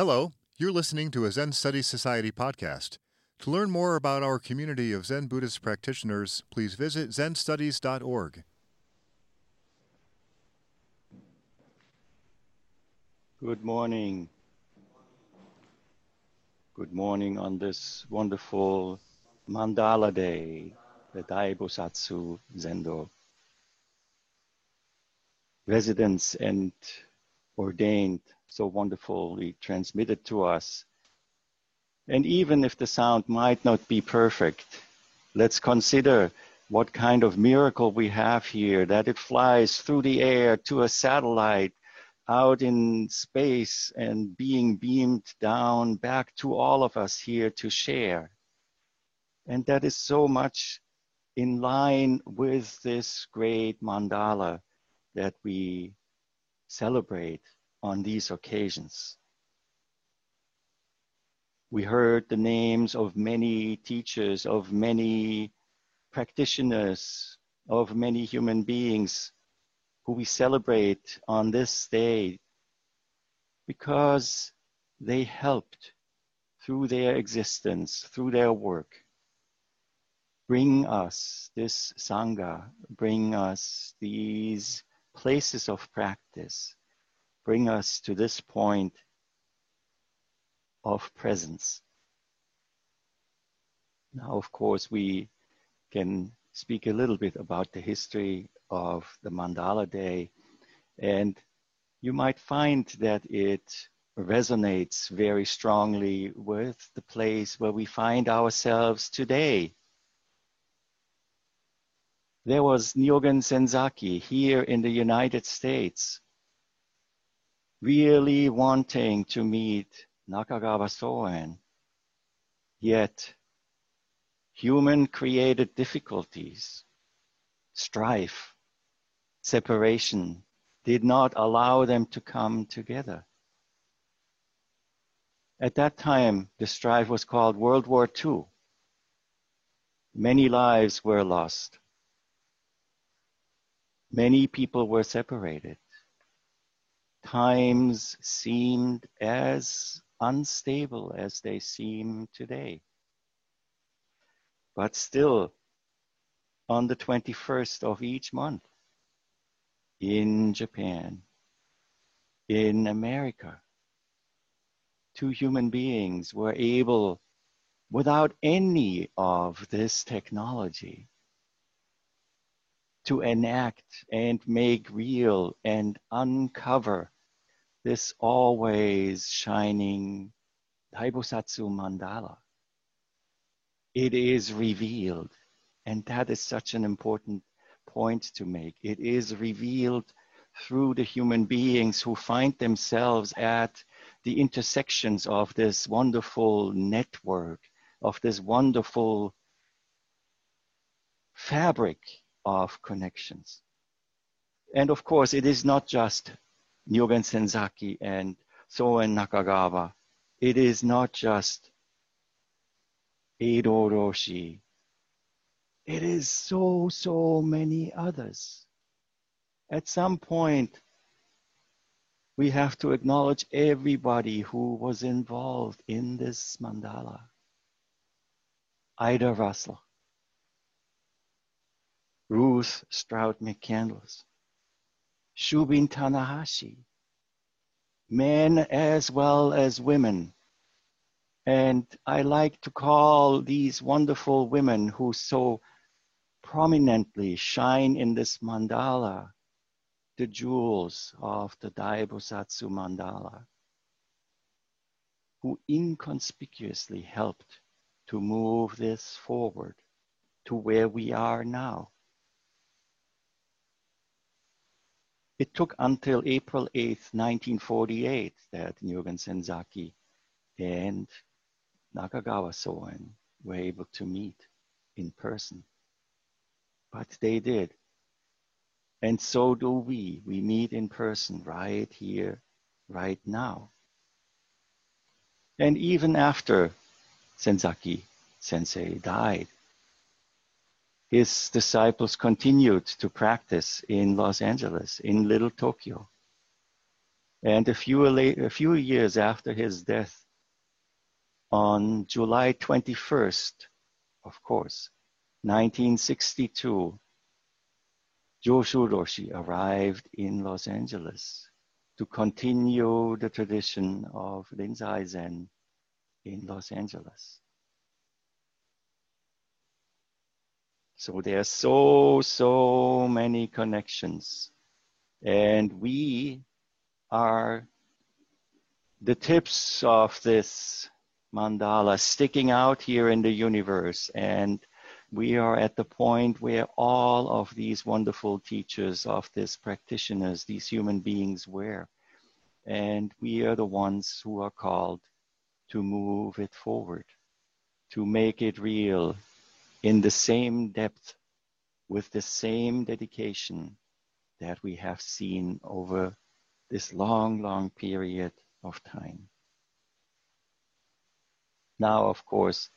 Hello, you're listening to a Zen Studies Society podcast. To learn more about our community of Zen Buddhist practitioners, please visit zenstudies.org. Good morning. Good morning on this wonderful Mandala Day, the Daibosatsu Zendo. Residents and ordained so wonderfully transmitted to us. And even if the sound might not be perfect, let's consider what kind of miracle we have here that it flies through the air to a satellite out in space and being beamed down back to all of us here to share. And that is so much in line with this great mandala that we celebrate on these occasions. We heard the names of many teachers, of many practitioners, of many human beings who we celebrate on this day because they helped through their existence, through their work, bring us this Sangha, bring us these places of practice bring us to this point of presence. Now, of course, we can speak a little bit about the history of the Mandala Day, and you might find that it resonates very strongly with the place where we find ourselves today. There was Nyogen Senzaki here in the United States really wanting to meet Nakagawa Soen. Yet, human created difficulties, strife, separation did not allow them to come together. At that time, the strife was called World War II. Many lives were lost. Many people were separated times seemed as unstable as they seem today. But still, on the 21st of each month, in Japan, in America, two human beings were able, without any of this technology, to enact and make real and uncover this always shining Daibosatsu mandala. It is revealed, and that is such an important point to make. It is revealed through the human beings who find themselves at the intersections of this wonderful network, of this wonderful fabric of connections. And of course, it is not just Nyogen Senzaki and Soen Nakagawa. It is not just Eido Roshi. It is so, so many others. At some point, we have to acknowledge everybody who was involved in this mandala. Ida Russell, Ruth Strout McCandless, Shubin Tanahashi, men as well as women. And I like to call these wonderful women who so prominently shine in this mandala the jewels of the Daibosatsu mandala, who inconspicuously helped to move this forward to where we are now. It took until April 8th, 1948 that Nyogen Senzaki and Nakagawa Soen were able to meet in person. But they did. And so do we. We meet in person right here, right now. And even after Senzaki sensei died, his disciples continued to practice in Los Angeles, in Little Tokyo. And a few, a few years after his death, on July 21st, of course, 1962, Joshu Roshi arrived in Los Angeles to continue the tradition of Rinzai Zen in Los Angeles. So there are so, so many connections. And we are the tips of this mandala sticking out here in the universe. And we are at the point where all of these wonderful teachers of this practitioners, these human beings were. And we are the ones who are called to move it forward, to make it real, in the same depth, with the same dedication that we have seen over this long, long period of time. Now, of course,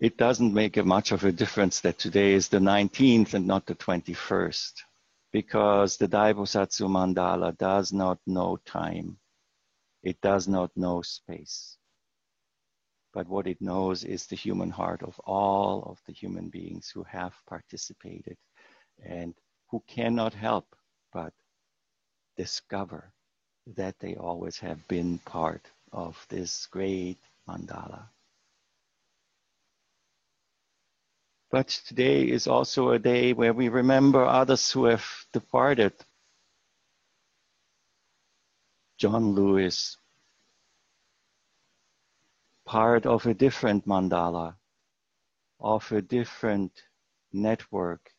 it doesn't make much of a difference that today is the 19th and not the 21st, because the Daibosatsu mandala does not know time. It does not know space but what it knows is the human heart of all of the human beings who have participated and who cannot help but discover that they always have been part of this great mandala. But today is also a day where we remember others who have departed. John Lewis, part of a different mandala, of a different network,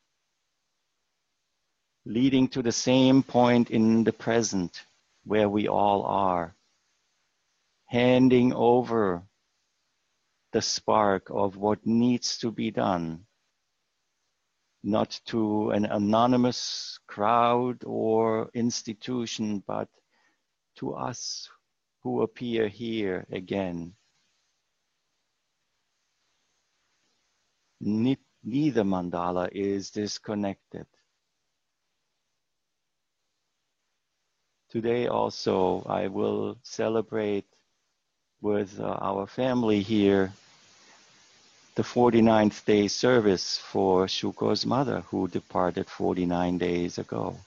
leading to the same point in the present where we all are, handing over the spark of what needs to be done, not to an anonymous crowd or institution, but to us who appear here again neither mandala is disconnected. Today also I will celebrate with uh, our family here the 49th day service for Shuko's mother who departed 49 days ago.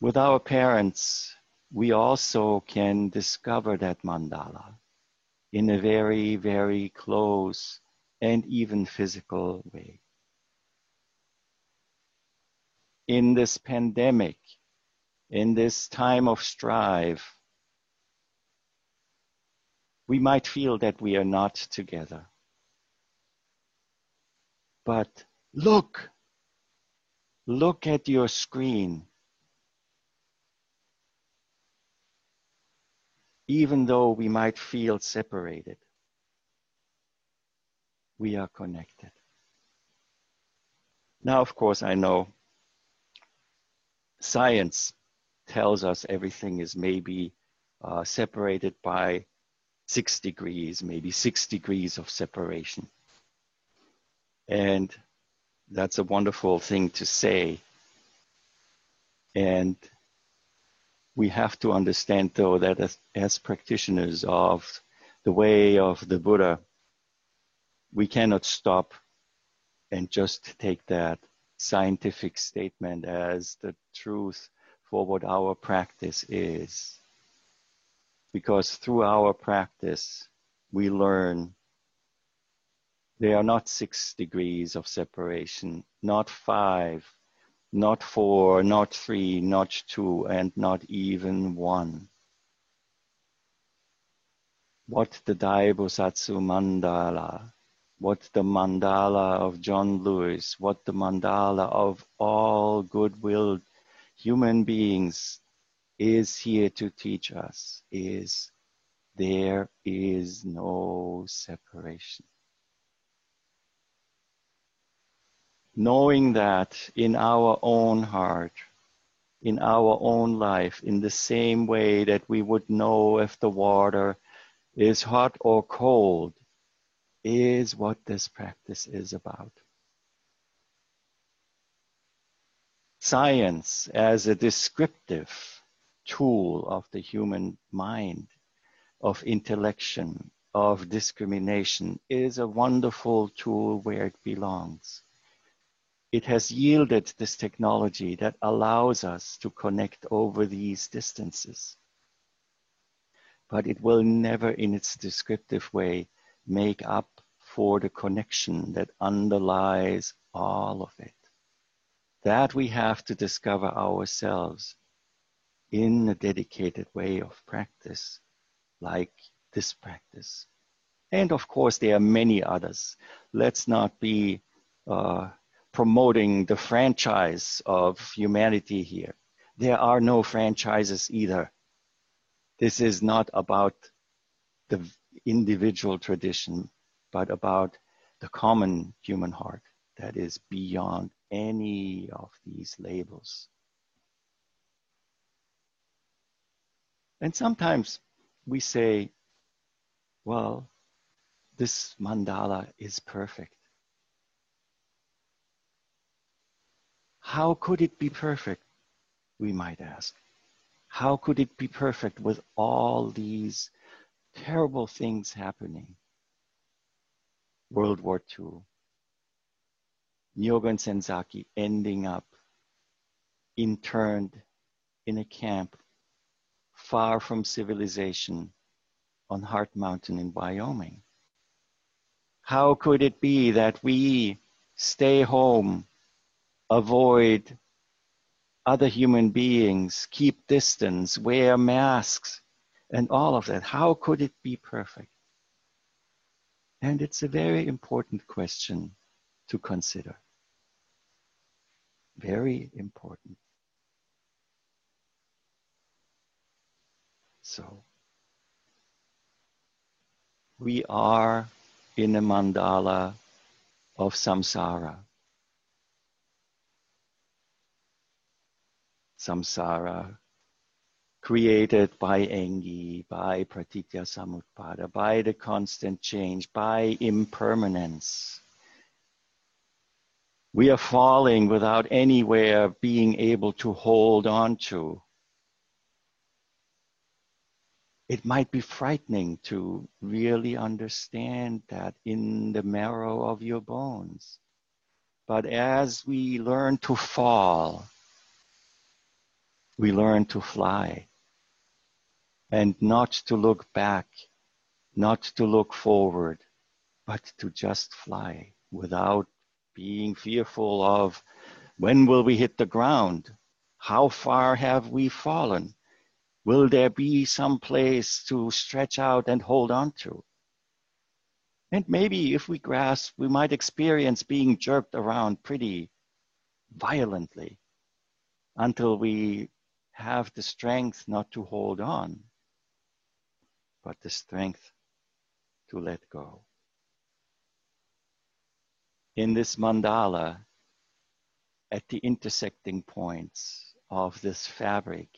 With our parents, we also can discover that mandala in a very, very close and even physical way. In this pandemic, in this time of strife, we might feel that we are not together. But look, look at your screen. Even though we might feel separated, we are connected. Now, of course, I know science tells us everything is maybe uh, separated by six degrees, maybe six degrees of separation. And that's a wonderful thing to say. And we have to understand, though, that as, as practitioners of the way of the Buddha, we cannot stop and just take that scientific statement as the truth for what our practice is. Because through our practice, we learn there are not six degrees of separation, not five, not four, not three, not two, and not even one. What the Daibosatsu mandala, what the mandala of John Lewis, what the mandala of all good-willed human beings is here to teach us is there is no separation. Knowing that in our own heart, in our own life, in the same way that we would know if the water is hot or cold, is what this practice is about. Science as a descriptive tool of the human mind, of intellection, of discrimination is a wonderful tool where it belongs. It has yielded this technology that allows us to connect over these distances. But it will never, in its descriptive way, make up for the connection that underlies all of it. That we have to discover ourselves in a dedicated way of practice, like this practice. And of course, there are many others. Let's not be uh, promoting the franchise of humanity here. There are no franchises either. This is not about the individual tradition, but about the common human heart that is beyond any of these labels. And sometimes we say, well, this mandala is perfect. How could it be perfect? We might ask. How could it be perfect with all these terrible things happening? World War II, Nyogen Senzaki ending up interned in a camp far from civilization on Heart Mountain in Wyoming. How could it be that we stay home, avoid other human beings, keep distance, wear masks, and all of that? How could it be perfect? And it's a very important question to consider. Very important. So, we are in a mandala of samsara. Samsara created by Engi, by Pratitya Samutpada, by the constant change, by impermanence. We are falling without anywhere being able to hold on to it might be frightening to really understand that in the marrow of your bones. But as we learn to fall, we learn to fly and not to look back, not to look forward, but to just fly without being fearful of when will we hit the ground? How far have we fallen? Will there be some place to stretch out and hold on to? And maybe if we grasp, we might experience being jerked around pretty violently until we have the strength not to hold on, but the strength to let go. In this mandala, at the intersecting points of this fabric,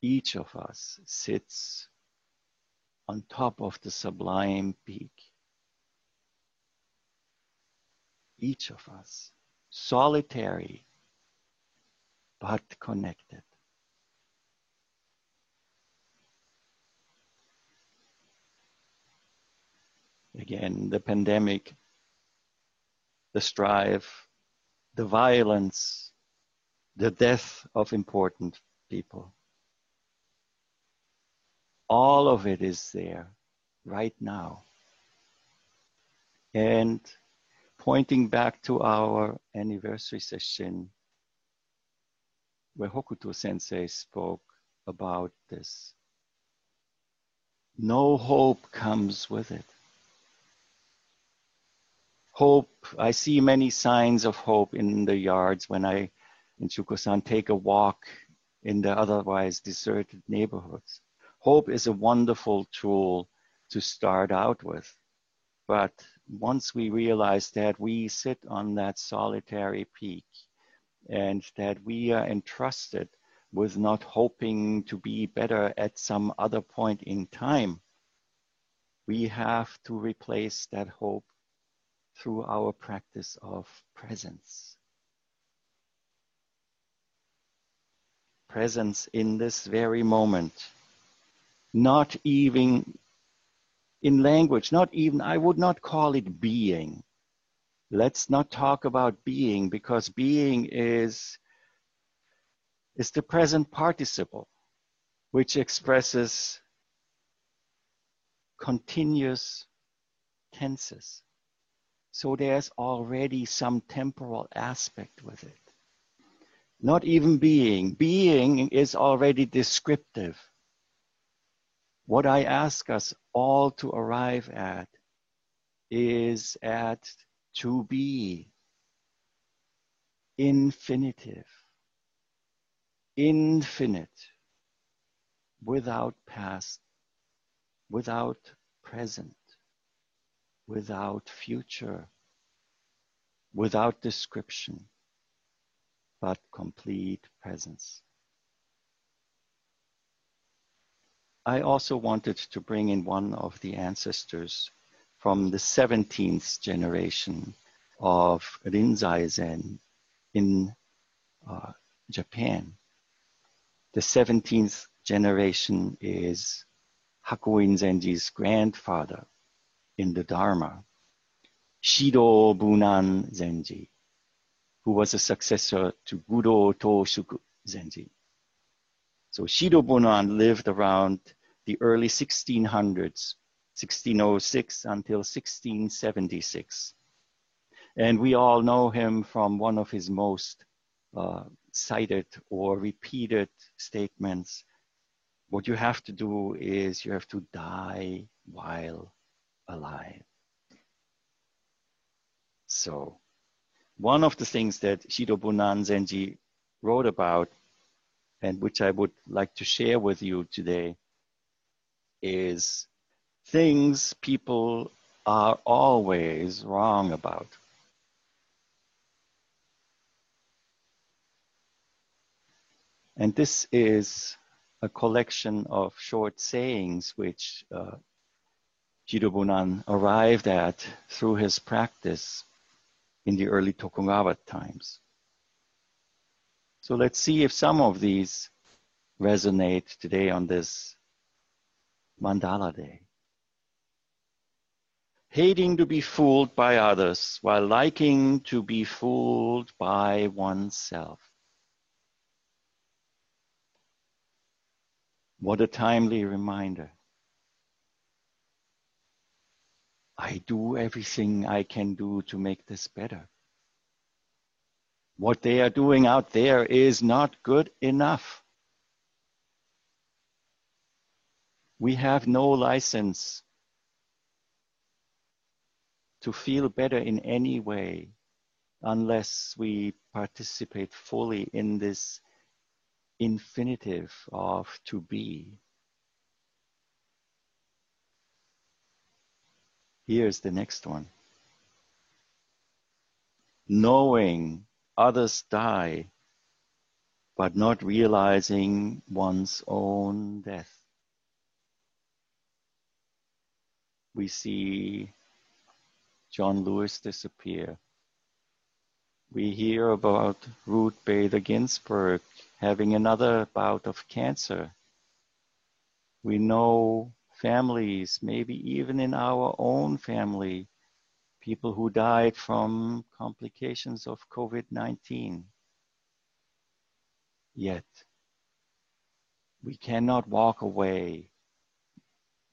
each of us sits on top of the sublime peak. Each of us, solitary but connected. Again, the pandemic, the strife, the violence, the death of important people all of it is there right now. And pointing back to our anniversary session, where Hokuto sensei spoke about this. No hope comes with it. Hope, I see many signs of hope in the yards when I, in Shukosan, take a walk in the otherwise deserted neighborhoods hope is a wonderful tool to start out with. But once we realize that we sit on that solitary peak and that we are entrusted with not hoping to be better at some other point in time. We have to replace that hope through our practice of presence. Presence in this very moment, not even in language, not even, I would not call it being. Let's not talk about being because being is, is the present participle, which expresses continuous tenses. So there's already some temporal aspect with it. Not even being. Being is already descriptive. What I ask us all to arrive at is at to be infinitive, infinite, without past, without present, without future, without description, but complete presence. I also wanted to bring in one of the ancestors from the 17th generation of Rinzai Zen in uh, Japan. The 17th generation is Hakuin Zenji's grandfather in the Dharma, Shido Bunan Zenji, who was a successor to Gudo Toshoku Zenji. So Shido Bunan lived around the early 1600s, 1606 until 1676. And we all know him from one of his most uh, cited or repeated statements. What you have to do is you have to die while alive. So, one of the things that Shido Bunan Zenji wrote about, and which I would like to share with you today, is things people are always wrong about. And this is a collection of short sayings which uh, Bunan arrived at through his practice in the early Tokugawa times. So let's see if some of these resonate today on this Mandala Day. Hating to be fooled by others while liking to be fooled by oneself. What a timely reminder. I do everything I can do to make this better. What they are doing out there is not good enough. We have no license to feel better in any way unless we participate fully in this infinitive of to be. Here's the next one. Knowing others die, but not realizing one's own death. We see John Lewis disappear. We hear about Ruth Bader Ginsburg having another bout of cancer. We know families, maybe even in our own family, people who died from complications of COVID 19. Yet, we cannot walk away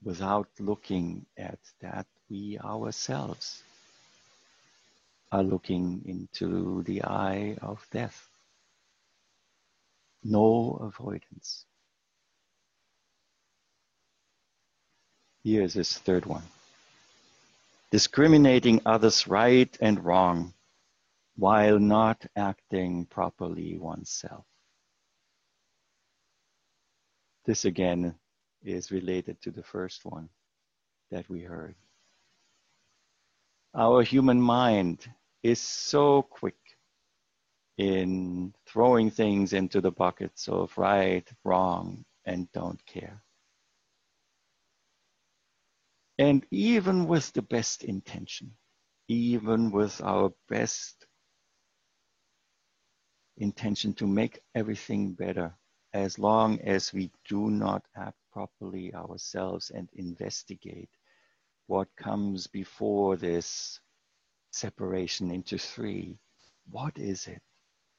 without looking at that we ourselves are looking into the eye of death. No avoidance. Here's this third one. Discriminating others right and wrong while not acting properly oneself. This again is related to the first one that we heard. Our human mind is so quick in throwing things into the buckets of right, wrong, and don't care. And even with the best intention, even with our best intention to make everything better as long as we do not act properly ourselves and investigate what comes before this separation into three. What is it?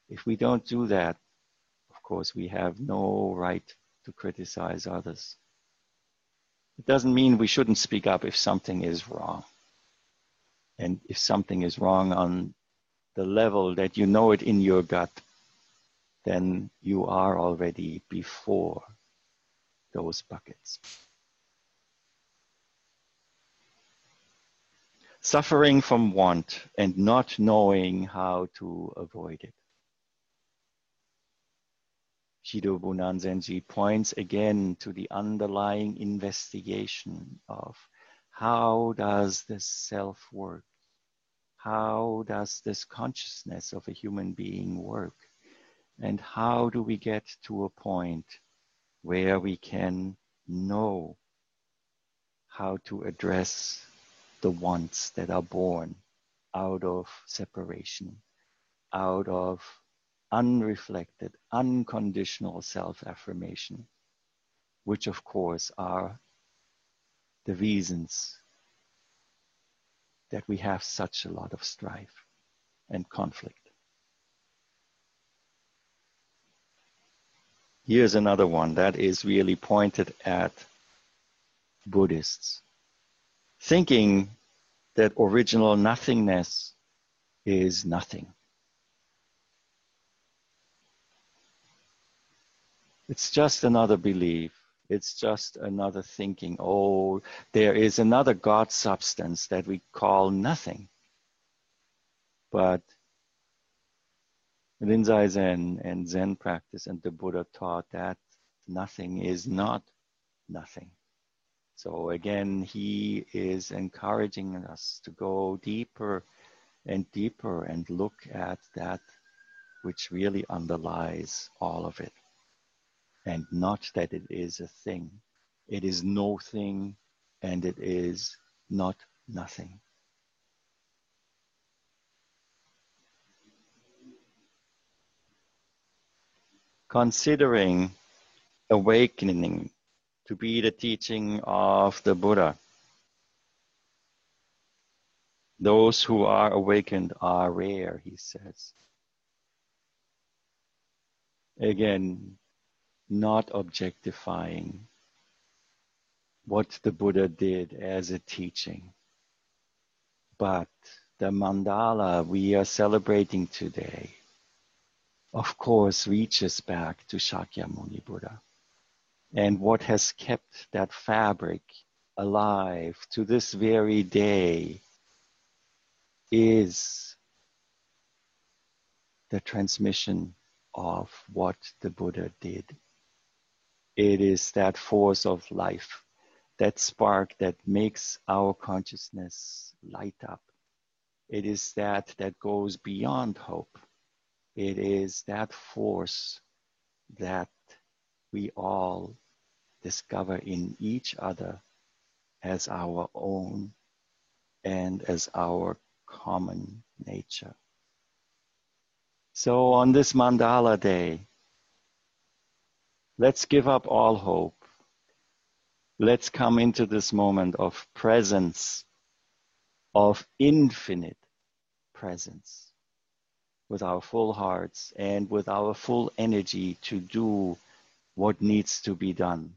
If we don't do that, of course, we have no right to criticize others. It doesn't mean we shouldn't speak up if something is wrong. And if something is wrong on the level that you know it in your gut, then you are already before those buckets. Suffering from want and not knowing how to avoid it. Shido Bunan Zenji points again to the underlying investigation of how does this self work? How does this consciousness of a human being work? And how do we get to a point where we can know how to address the wants that are born out of separation, out of unreflected, unconditional self affirmation, which of course are the reasons that we have such a lot of strife and conflict. Here's another one that is really pointed at Buddhists. Thinking that original nothingness is nothing. It's just another belief. It's just another thinking. Oh, there is another God substance that we call nothing. But Rinzai Zen and Zen practice and the Buddha taught that nothing is not nothing. So again, he is encouraging us to go deeper and deeper and look at that which really underlies all of it. And not that it is a thing. It is no thing and it is not nothing. considering awakening to be the teaching of the Buddha. Those who are awakened are rare, he says. Again, not objectifying what the Buddha did as a teaching, but the mandala we are celebrating today of course, reaches back to Shakyamuni Buddha. And what has kept that fabric alive to this very day is the transmission of what the Buddha did. It is that force of life, that spark that makes our consciousness light up. It is that that goes beyond hope it is that force that we all discover in each other as our own and as our common nature. So on this mandala day, let's give up all hope. Let's come into this moment of presence, of infinite presence with our full hearts and with our full energy to do what needs to be done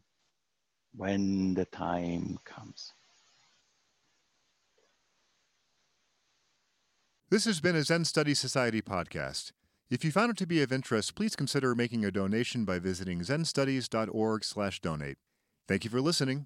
when the time comes. This has been a Zen Study Society podcast. If you found it to be of interest, please consider making a donation by visiting zenstudies.org/donate. Thank you for listening.